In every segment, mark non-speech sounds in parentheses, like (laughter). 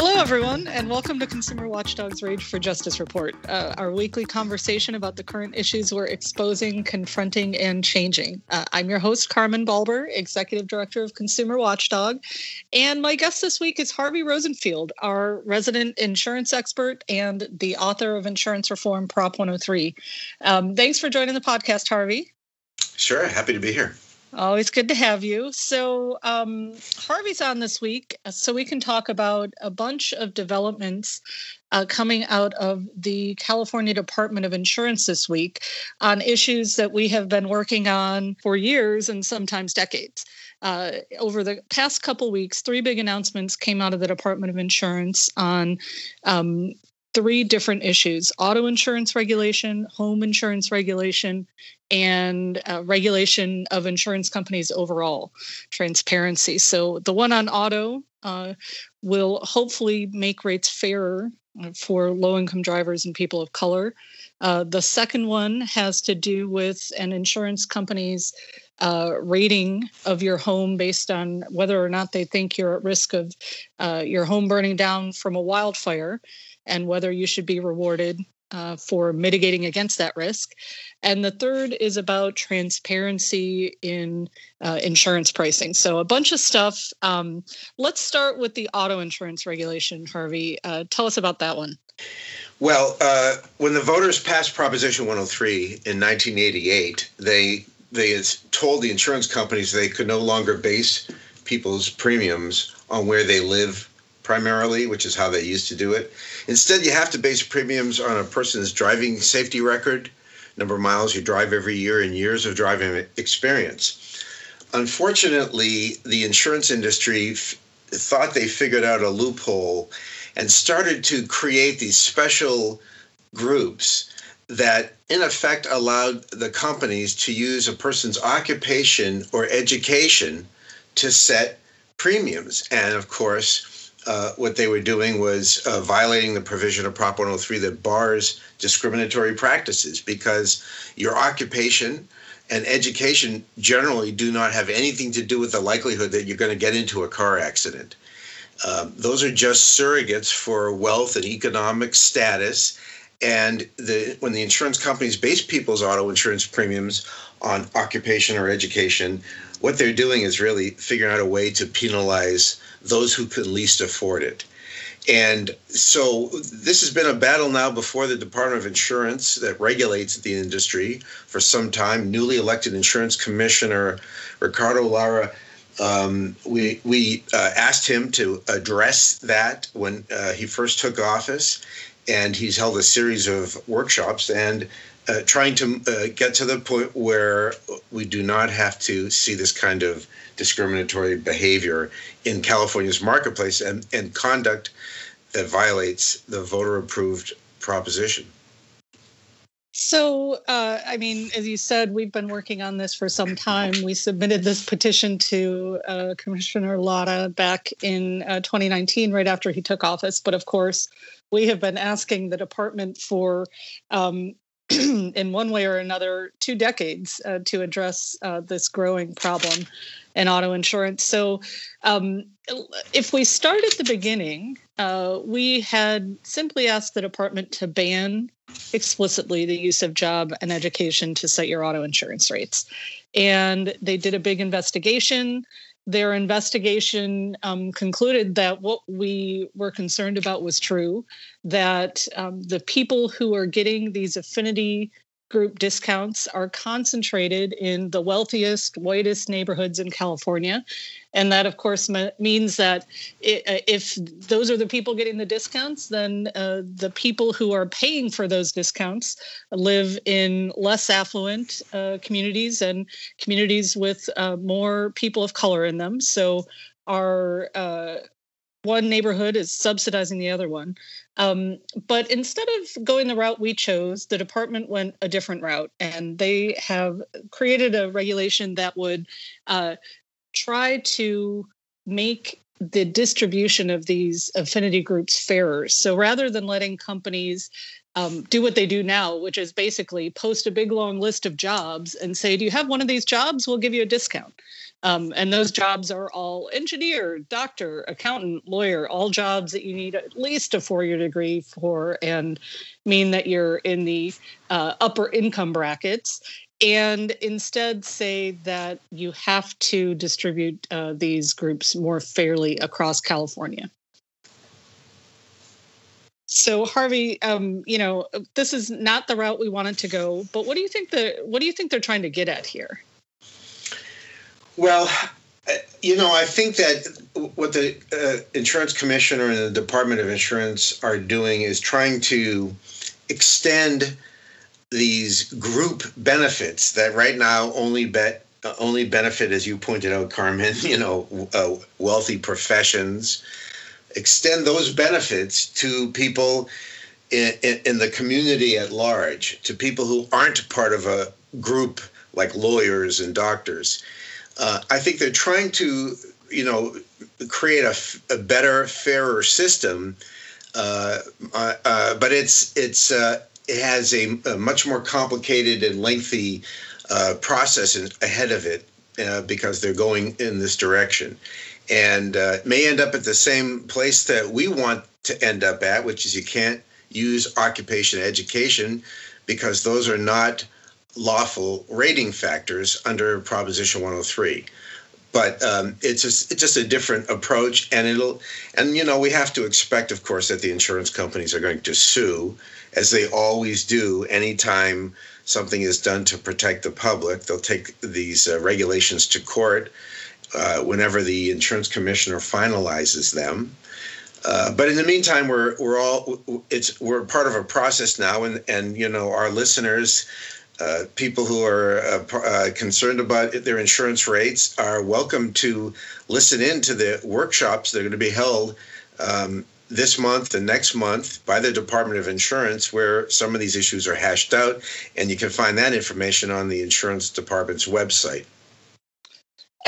Hello, everyone, and welcome to Consumer Watchdog's Rage for Justice Report, uh, our weekly conversation about the current issues we're exposing, confronting, and changing. Uh, I'm your host, Carmen Balber, Executive Director of Consumer Watchdog, and my guest this week is Harvey Rosenfield, our resident insurance expert and the author of Insurance Reform Prop 103. Um, thanks for joining the podcast, Harvey. Sure, happy to be here. Always good to have you. So, um, Harvey's on this week, so we can talk about a bunch of developments uh, coming out of the California Department of Insurance this week on issues that we have been working on for years and sometimes decades. Uh, over the past couple weeks, three big announcements came out of the Department of Insurance on um, three different issues auto insurance regulation, home insurance regulation, and uh, regulation of insurance companies overall, transparency. So the one on auto uh, will hopefully make rates fairer uh, for low income drivers and people of color. Uh, the second one has to do with an insurance company's uh, rating of your home based on whether or not they think you're at risk of uh, your home burning down from a wildfire and whether you should be rewarded uh, for mitigating against that risk. And the third is about transparency in uh, insurance pricing. So, a bunch of stuff. Um, let's start with the auto insurance regulation, Harvey. Uh, tell us about that one. Well, uh, when the voters passed Proposition 103 in 1988, they they told the insurance companies they could no longer base people's premiums on where they live primarily, which is how they used to do it. Instead, you have to base premiums on a person's driving safety record, number of miles you drive every year, and years of driving experience. Unfortunately, the insurance industry f- thought they figured out a loophole and started to create these special groups that in effect allowed the companies to use a person's occupation or education to set premiums. And of course, uh, what they were doing was uh, violating the provision of Prop 103 that bars discriminatory practices because your occupation and education generally do not have anything to do with the likelihood that you're going to get into a car accident. Um, those are just surrogates for wealth and economic status. And the, when the insurance companies base people's auto insurance premiums on occupation or education, what they're doing is really figuring out a way to penalize those who can least afford it. And so this has been a battle now before the Department of Insurance that regulates the industry for some time. Newly elected insurance commissioner Ricardo Lara, um, we, we uh, asked him to address that when uh, he first took office. And he's held a series of workshops and uh, trying to uh, get to the point where we do not have to see this kind of discriminatory behavior in California's marketplace and, and conduct that violates the voter approved proposition. So, uh, I mean, as you said, we've been working on this for some time. We submitted this petition to uh, Commissioner Lara back in uh, 2019, right after he took office. But of course, we have been asking the department for um, (clears throat) in one way or another two decades uh, to address uh, this growing problem in auto insurance. So, um, if we start at the beginning, uh, we had simply asked the department to ban explicitly the use of job and education to set your auto insurance rates. And they did a big investigation their investigation um, concluded that what we were concerned about was true, that um, the people who are getting these affinity group discounts are concentrated in the wealthiest, whitest neighborhoods in California. And that, of course, means that uh, if those are the people getting the discounts, then uh, the people who are paying for those discounts live in less affluent uh, communities and communities with uh, more people of color in them. So our uh, one neighborhood is subsidizing the other one. Um, but instead of going the route we chose, the department went a different route, and they have created a regulation that would uh, try to make the distribution of these affinity groups fairer. So rather than letting companies um, do what they do now, which is basically post a big long list of jobs and say, "Do you have one of these jobs? We'll give you a discount." Um, and those jobs are all engineer, doctor, accountant, lawyer, all jobs that you need at least a four year degree for and mean that you're in the uh, upper income brackets. And instead say that you have to distribute uh, these groups more fairly across California. So Harvey, um, you know, this is not the route we wanted to go, but what do you think the what do you think they're trying to get at here? Well, uh, you know, I think that what the uh, insurance commissioner and the Department of Insurance are doing is trying to extend these group benefits that right now only bet uh, only benefit, as you pointed out, Carmen. (laughs) You know, uh, wealthy professions. Extend those benefits to people in, in, in the community at large, to people who aren't part of a group like lawyers and doctors uh, I think they're trying to, you know, create a, a better, fairer system. Uh, uh, uh but it's it's uh, it has a, a, much more complicated and lengthy uh, process ahead of it because they're going in this direction, and may end up at the same place that we want to end up at, which is you can't use occupation education because those are not lawful rating factors under Proposition 103. But um, it's just, it's just a different approach, and it'll and you know we have to expect, of course, that the insurance companies are going to sue, as they always do anytime something is done to protect the public. They'll take these uh, regulations to court uh, whenever the insurance commissioner finalizes them. Uh, but in the meantime, we're we're all it's we're part of a process now, and and you know our listeners uh, people who are uh, uh, concerned about their insurance rates are welcome to listen in to the workshops that are going to be held um, this month and next month by the Department of Insurance, where some of these issues are hashed out. And you can find that information on the insurance department's website.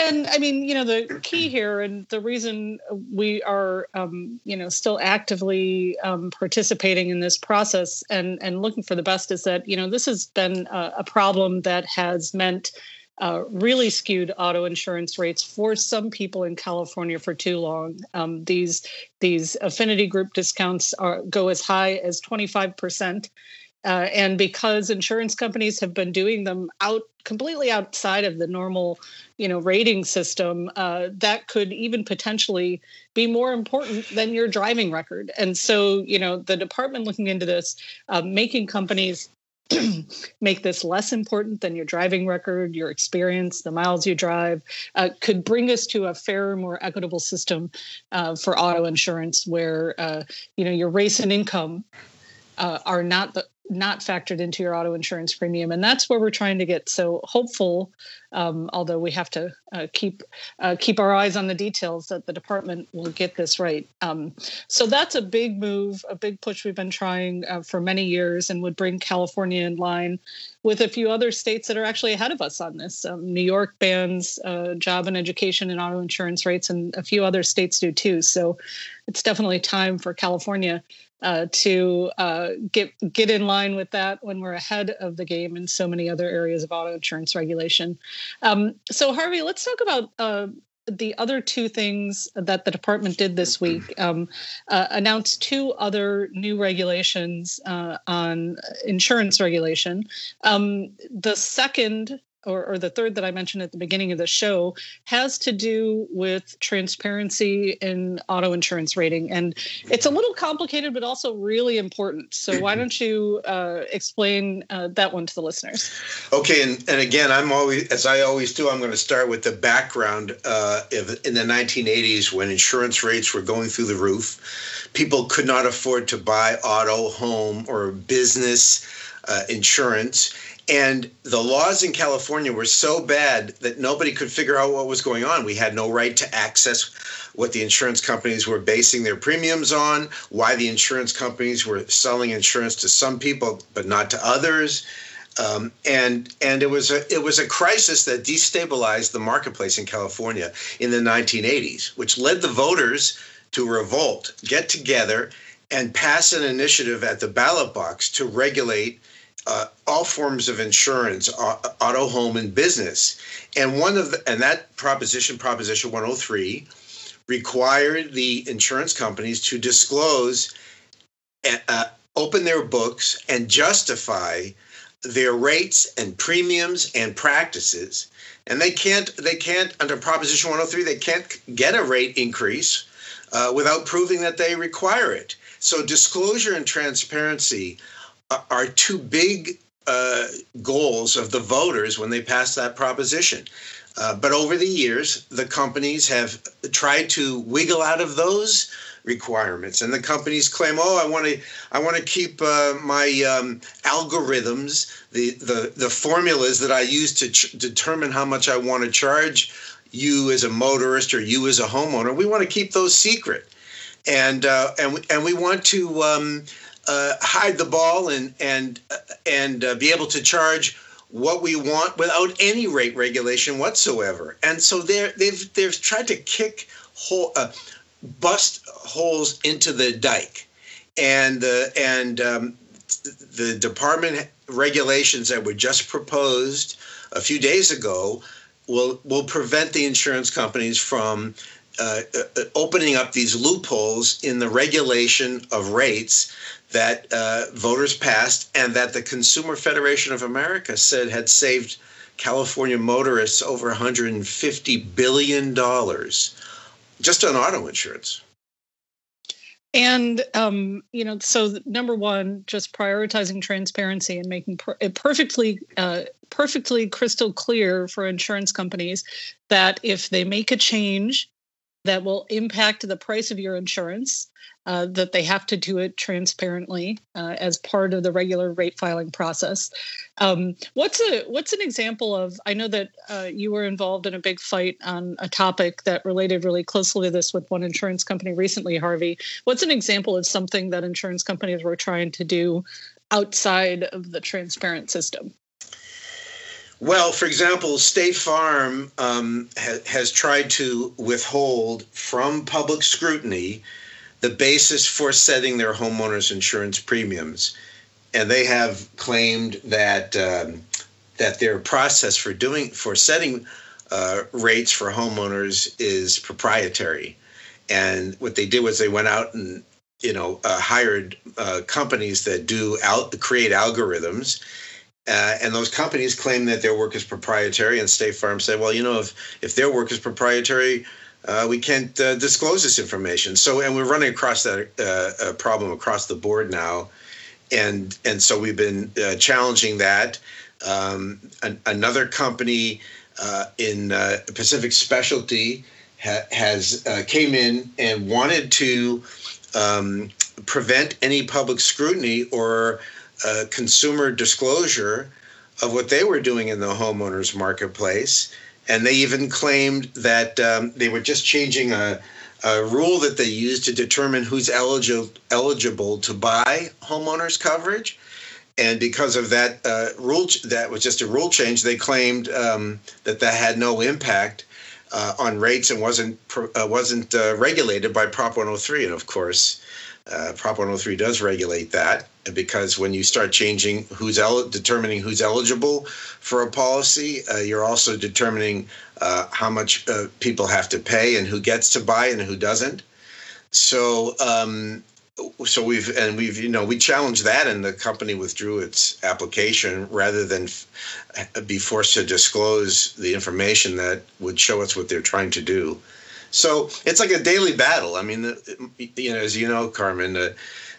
And I mean, you know, the key here and the reason we are, um, you know, still actively um, participating in this process and and looking for the best is that you know this has been a, a problem that has meant uh, really skewed auto insurance rates for some people in California for too long. Um, these these affinity group discounts are, go as high as twenty five percent. Uh, and because insurance companies have been doing them out completely outside of the normal you know rating system uh, that could even potentially be more important than your driving record. And so you know the department looking into this uh, making companies (clears throat) make this less important than your driving record, your experience, the miles you drive, uh, could bring us to a fairer, more equitable system uh, for auto insurance, where uh, you know your race and income uh, are not the not factored into your auto insurance premium. And that's where we're trying to get so hopeful um, although we have to uh, keep uh, keep our eyes on the details that the department will get this right. Um, so that's a big move a big push we've been trying uh, for many years and would bring california in line with a few other states that are actually ahead of us on this. Um, new york bans uh, job and education and auto insurance rates and a few other states do too. So it's definitely time for california uh, to uh, get get in line with that when we're ahead of the game in so many other areas of auto insurance regulation. Um, so, Harvey, let's talk about uh, the other two things that the department did this week. Um, uh, announced two other new regulations uh, on insurance regulation. Um, the second or, or, the third that I mentioned at the beginning of the show has to do with transparency in auto insurance rating. And it's a little complicated, but also really important. So, why don't you uh, explain uh, that one to the listeners? Okay. And, and again, I'm always, as I always do, I'm going to start with the background uh, in the 1980s when insurance rates were going through the roof. People could not afford to buy auto, home, or business uh, insurance and the laws in California were so bad that nobody could figure out what was going on. We had no right to access what the insurance companies were basing their premiums on, why the insurance companies were selling insurance to some people but not to others. Um, and and it was a it was a crisis that destabilized the marketplace in California in the 1980s, which led the voters to revolt, get together, and pass an initiative at the ballot box to regulate uh, all forms of insurance, auto, home, and business. And one of the, and that proposition, Proposition 103, required the insurance companies to disclose, uh, open their books, and justify their rates and premiums and practices. And they can't, they can't under Proposition 103, they can't get a rate increase uh, without proving that they require it. So disclosure and transparency are two big uh, goals of the voters when they passed that proposition. Uh, but over the years, the companies have tried to wiggle out of those requirements, and the companies claim, "Oh, I want to, I want to keep uh, my um, algorithms, the, the the formulas that I use to ch- determine how much I want to charge you as a motorist or you as a homeowner. We want to keep those secret, and uh, and and we want to." Um, uh, hide the ball and and uh, and uh, be able to charge what we want without any rate regulation whatsoever. And so they're, they've they've tried to kick hole, uh, bust holes into the dike, and the and um, the department regulations that were just proposed a few days ago will will prevent the insurance companies from uh, uh, opening up these loopholes in the regulation of rates that uh, voters passed and that the Consumer Federation of America said had saved California motorists over 150 billion dollars just on auto insurance. And um, you know, so number one, just prioritizing transparency and making per- it perfectly, uh, perfectly crystal clear for insurance companies that if they make a change that will impact the price of your insurance, uh, that they have to do it transparently uh, as part of the regular rate filing process. Um, what's a what's an example of? I know that uh, you were involved in a big fight on a topic that related really closely to this with one insurance company recently, Harvey. What's an example of something that insurance companies were trying to do outside of the transparent system? Well, for example, State Farm um, ha- has tried to withhold from public scrutiny the basis for setting their homeowners insurance premiums, and they have claimed that um, that their process for doing for setting uh, rates for homeowners is proprietary. And what they did was they went out and you know uh, hired uh, companies that do create algorithms uh, and those companies claim that their work is proprietary, and State Farm said, "Well, you know, if if their work is proprietary, uh, we can't uh, disclose this information." So, and we're running across that uh, problem across the board now, and and so we've been uh, challenging that. Um, an, another company uh, in Pacific Specialty ha- has came in and wanted to um, prevent any public scrutiny or consumer disclosure of what they were doing in the homeowners marketplace. And they even claimed that um, they were just changing a, a, rule that they used to determine who's eligible eligible to buy homeowners coverage. And because of that uh, rule, that was just a rule change. They claimed um, that that had no impact uh, on rates and wasn't uh, wasn't uh, regulated by Prop 103. And of course, uh, Prop 103 does regulate that because when you start changing who's el- determining who's eligible for a policy, uh, you're also determining uh, how much people have to pay and who gets to buy and who doesn't. So, um, so we've and we've you know we challenged that, and the company withdrew its application rather than f- be forced to disclose the information that would show us what they're trying to do. So it's like a daily battle. I mean, you know, as you know, Carmen, uh,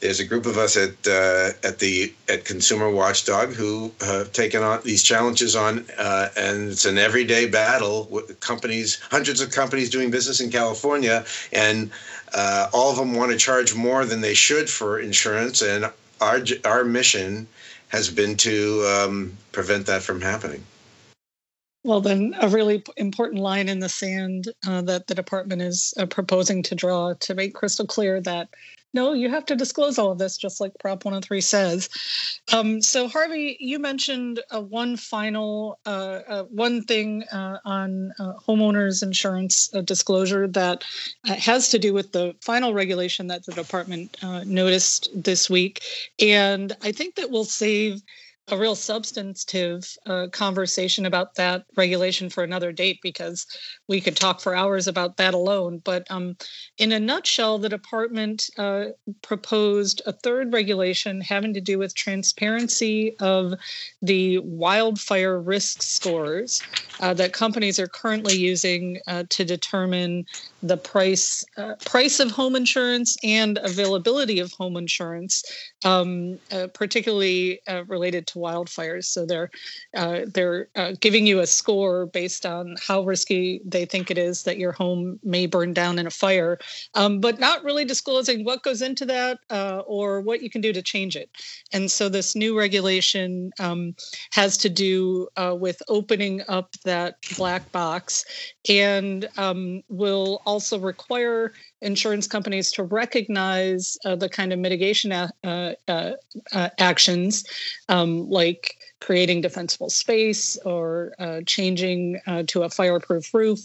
there's a group of us at uh, at the at Consumer Watchdog who have taken on these challenges on, uh, and it's an everyday battle with companies, hundreds of companies doing business in California, and uh, all of them want to charge more than they should for insurance, and our our mission has been to um, prevent that from happening. Well, then, a really important line in the sand uh, that the department is uh, proposing to draw to make crystal clear that no, you have to disclose all of this, just like Prop 103 says. Um, so, Harvey, you mentioned uh, one final, uh, uh, one thing uh, on uh, homeowners insurance disclosure that has to do with the final regulation that the department noticed this week. And I think that will save a real substantive uh, conversation about that regulation for another date because we could talk for hours about that alone. But um, in a nutshell, the department uh, proposed a third regulation having to do with transparency of the wildfire risk scores uh, that companies are currently using uh, to determine the price uh, price of home insurance and availability of home insurance, um, uh, particularly related to wildfires. So they're uh, they're uh, giving you a score based on how risky they think it is that your home may burn down in a fire, um, but not really disclosing what goes into that uh, or what you can do to change it. And so this new regulation um, has to do uh, with opening up that black box and um, will also require insurance companies to recognize uh, the kind of mitigation a- uh, uh, uh, actions um, like creating defensible space or uh, changing uh, to a fireproof roof,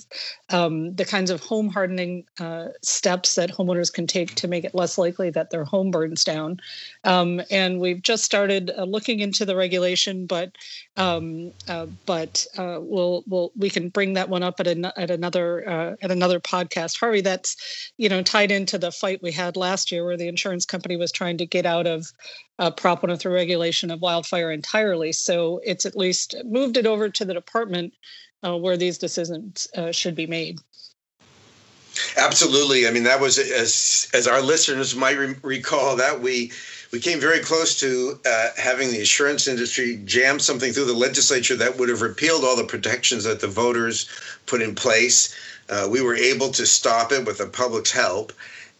um, the kinds of home hardening uh, steps that homeowners can take to make it less likely that their home burns down. Um, and we've just started uh, looking into the regulation, but um, uh, but uh, we'll we'll we can bring that one up at an, at another at another podcast. Harvey, that's you know tied into the fight we had last year where the insurance company was trying to get out of uh, Prop 103 regulation of wildfire entirely. So it's at least moved it over to the department uh, where these decisions uh, should be made. Absolutely. I mean, that was as as our listeners might re- recall that we we came very close to uh, having the insurance industry jam something through the legislature that would have repealed all the protections that the voters put in place. Uh, we were able to stop it with the public's help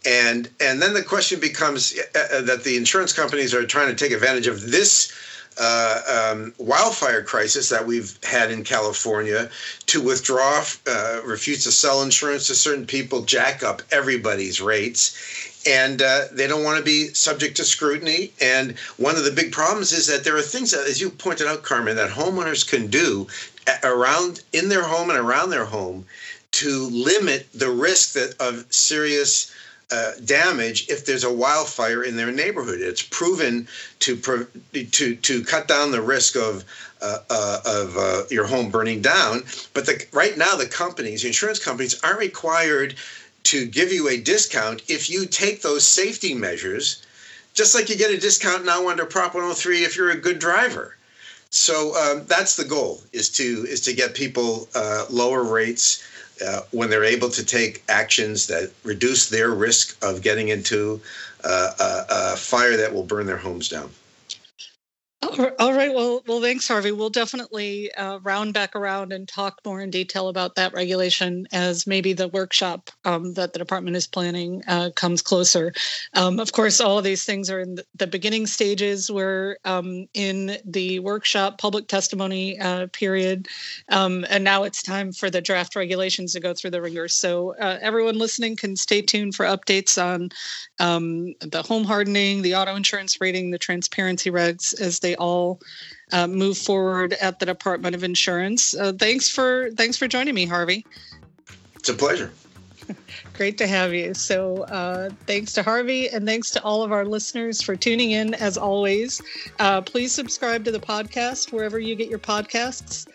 and and then the question becomes uh, uh, that the insurance companies are trying to take advantage of this uh, um, wildfire crisis that we've had in California to withdraw, uh, refuse to sell insurance to certain people, jack up everybody's rates. And uh, they don't want to be subject to scrutiny. And one of the big problems is that there are things that, as you pointed out, Carmen, that homeowners can do around in their home and around their home to limit the risk that of serious uh, damage if there's a wildfire in their neighborhood. It's proven to to to cut down the risk of uh, uh, of uh, your home burning down. But the, right now, the companies, insurance companies, aren't required to give you a discount if you take those safety measures. Just like you get a discount now under Prop 103 if you're a good driver. So um, that's the goal: is to is to get people uh, lower rates uh, when they're able to take actions that reduce their risk of getting into uh, a, a fire that will burn their homes down. All right. Well, well, thanks, Harvey. We'll definitely uh, round back around and talk more in detail about that regulation as maybe the workshop um, that the department is planning uh, comes closer. Um, of course, all of these things are in the beginning stages. We're um, in the workshop public testimony uh, period, um, and now it's time for the draft regulations to go through the ringer. So uh, everyone listening can stay tuned for updates on um, the home hardening, the auto insurance rating, the transparency regs as they all uh, move forward at the Department of Insurance. Uh, thanks for thanks for joining me, Harvey. It's a pleasure. (laughs) Great to have you. So, uh, thanks to Harvey and thanks to all of our listeners for tuning in as always. Uh, please subscribe to the podcast wherever you get your podcasts.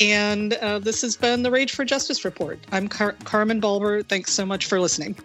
And uh, this has been the Rage for Justice Report. I'm Car- Carmen Balber. Thanks so much for listening.